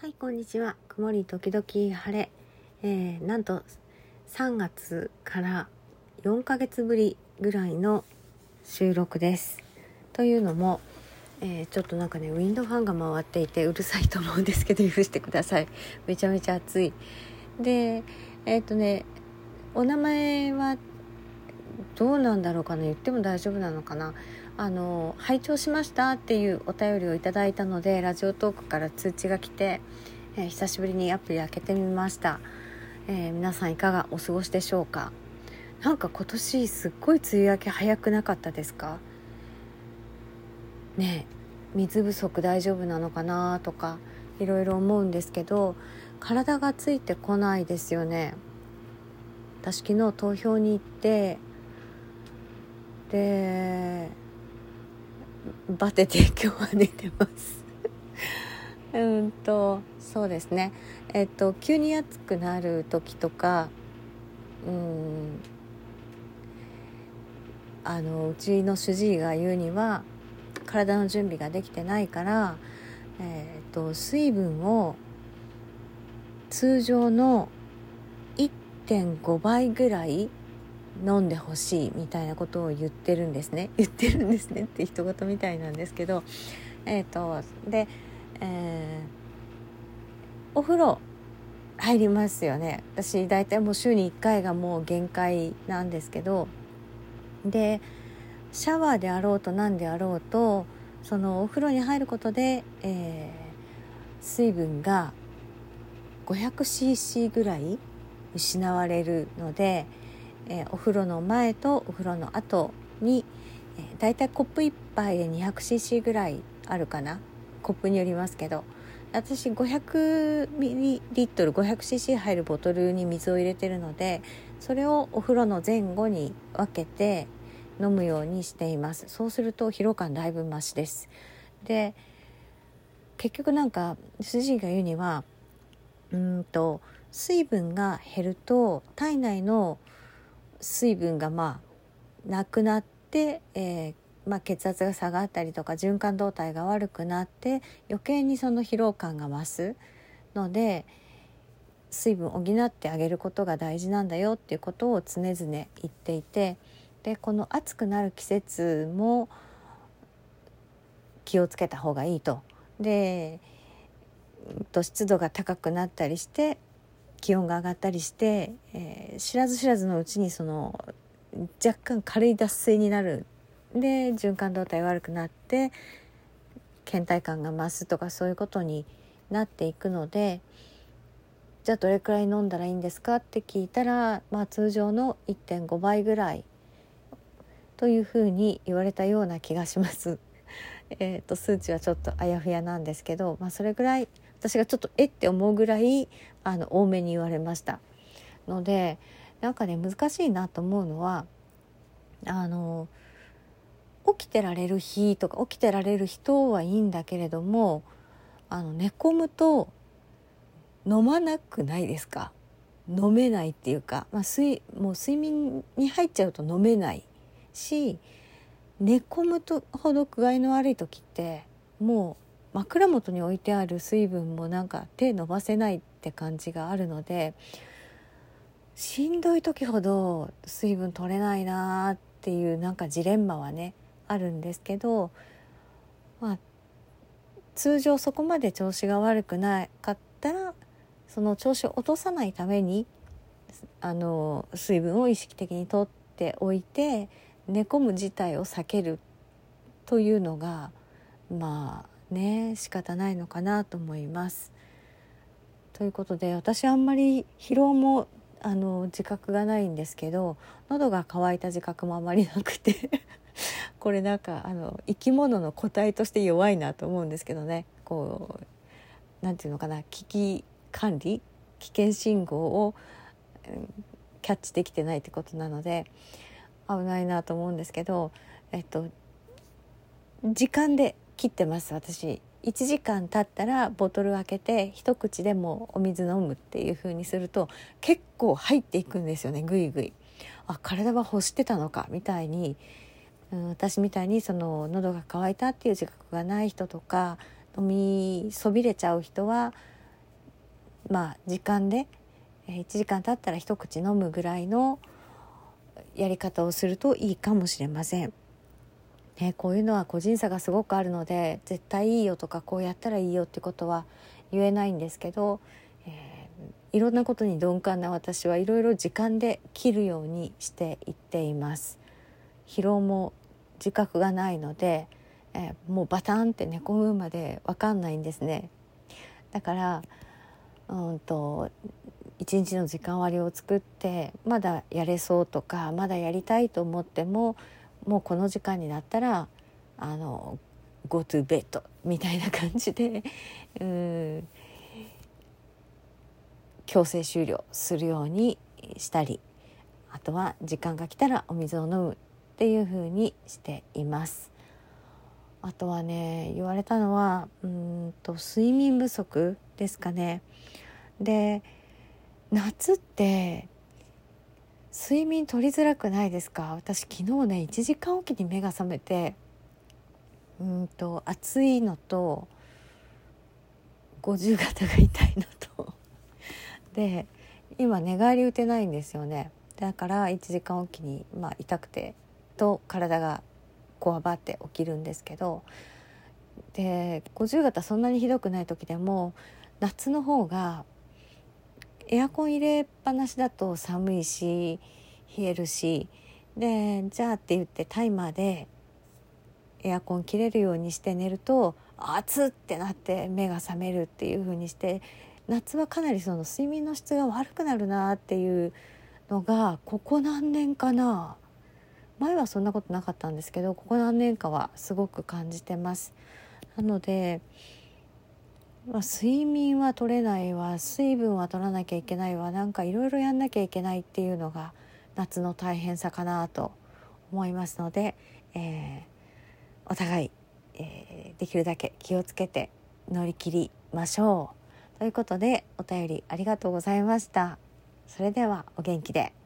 はい、こんにちは。曇り時々晴れ。えー、なんと3月から4ヶ月ぶりぐらいの収録です。というのも、えーちょっとなんかね、ウィンドファンが回っていてうるさいと思うんですけど、許してください。めちゃめちゃ暑い。で、えっ、とね、お名前はどうなんだろうかな言っても大丈夫なのかなあの拝聴しましたっていうお便りをいただいたのでラジオトークから通知が来て、えー久しぶりにアプリ開けてみました、えー皆さんいかがお過ごしでしょうか？なんか今年すっごい梅雨明け早くなかったですか？ねえ水不足大丈夫なのかなとかいろいろ思うんですけど体がついてこないですよね。私昨日投票に行ってでバテて今日は寝てます。うんとそうですね。えっと急に暑くなる時とかうんあのうちの主治医が言うには体の準備ができてないから、えっと水分を通常の1.5倍ぐらい飲んでほしいみたいなことを言ってるんですね。言ってるんですねって一言みたいなんですけどえっ、とで、えーお風呂入りますよね。私大体もう週に1回がもう限界なんですけどでシャワーであろうと何であろうとそのお風呂に入ることで、えー水分が 500cc ぐらい失われるので、えーお風呂の前とお風呂の後に、えー、だいたいコップ1杯で 200cc ぐらいあるかな。コップによりますけど。私 500ml500cc 入るボトルに水を入れてるのでそれをお風呂の前後に分けて飲むようにしています。そうすると疲労感だいぶ増しです。で結局なんか主治医が言うにはうんと水分が減ると体内の水分がまあなくなって、えーまあ、血圧が下がったりとか循環動態が悪くなって余計にその疲労感が増すので水分を補ってあげることが大事なんだよっていうことを常々言っていてでこの暑くなる季節も気をつけた方がいいと。でうんと湿度が高くなったりして気温が上がったりして、えー知らず知らずのうちにその若干軽い脱水になるで循環動態悪くなって倦怠感が増すとかそういうことになっていくのでじゃあどれくらい飲んだらいいんですかって聞いたら、まあ、通常の1.5倍ぐらいというふうに言われたような気がします。えー、と数値はちょっとあやふやなんですけど、まあ、それぐらい私がちょっとえって思うぐらいあの多めに言われました。のでなんかね難しいなと思うのはあの起きてられる日とか起きてられる人はいいんだけれどもあの寝込むと飲まなくないですか？飲めないっていうか、まあ、睡もう睡眠に入っちゃうと飲めないし寝込むとほど具合の悪い時ってもう枕元に置いてある水分もなんか手伸ばせないって感じがあるのでしんどい時ほど水分取れないなーっていうなんかジレンマはねあるんですけどまあ通常そこまで調子が悪くなかったらその調子を落とさないためにあの水分を意識的にとっておいて寝込む事態を避けるというのがまあね仕方ないのかなと思います。ということで私あんまり疲労もあの自覚がないんですけど喉が渇いた自覚もあまりなくて これなんかあの生き物の個体として弱いなと思うんですけどねこうなんていうのかな危機管理危険信号を、うんキャッチできてないってことなので危ないなと思うんですけどえっと時間で切ってます私。1時間経ったらボトル開けて一口でもお水飲むっていう風にすると結構入っていくんですよねぐいぐい。あ体は欲してたのかみたいに、うん、私みたいにその喉が渇いたっていう自覚がない人とか飲みそびれちゃう人はまあ時間で1時間経ったら一口飲むぐらいのやり方をするといいかもしれません。ね、こういうのは個人差がすごくあるので絶対いいよとかこうやったらいいよってことは言えないんですけど、えー、いろんなことに鈍感な私はいろいろ時間で切るようにしていっています。疲労も自覚がないので、えー、もうバタンって寝込むまで分かんないんですね。だからうんと一日の時間割を作ってまだやれそうとかまだやりたいと思ってももうこの時間になったらあの Go to bed みたいな感じで うん強制終了するようにしたりあとは時間が来たらお水を飲むっていう風にしています。あとはね言われたのはうんと睡眠不足ですかね。で夏って睡眠取りづらくないですか？私昨日ね1時間おきに目が覚めてうんと暑いのと五十肩が痛いのと。で今寝返り打てないんですよね。だから1時間おきに、まあ、痛くてと体がこわばって起きるんですけど。で五十肩そんなにひどくない時でも夏の方がエアコン入れっぱなしだと寒いし冷えるしでじゃあって言ってタイマーでエアコン切れるようにして寝ると熱ってなって目が覚めるっていう風にして夏はかなりその睡眠の質が悪くなるなっていうのがここ何年かな前はそんなことなかったんですけどここ何年かはすごく感じてます。なのでまあ、睡眠は取れないわ水分は取らなきゃいけないわなんかいろいろやんなきゃいけないっていうのが夏の大変さかなと思いますので、えー、お互い、えー、できるだけ気をつけて乗り切りましょう。ということでお便りありがとうございました。それではお元気で。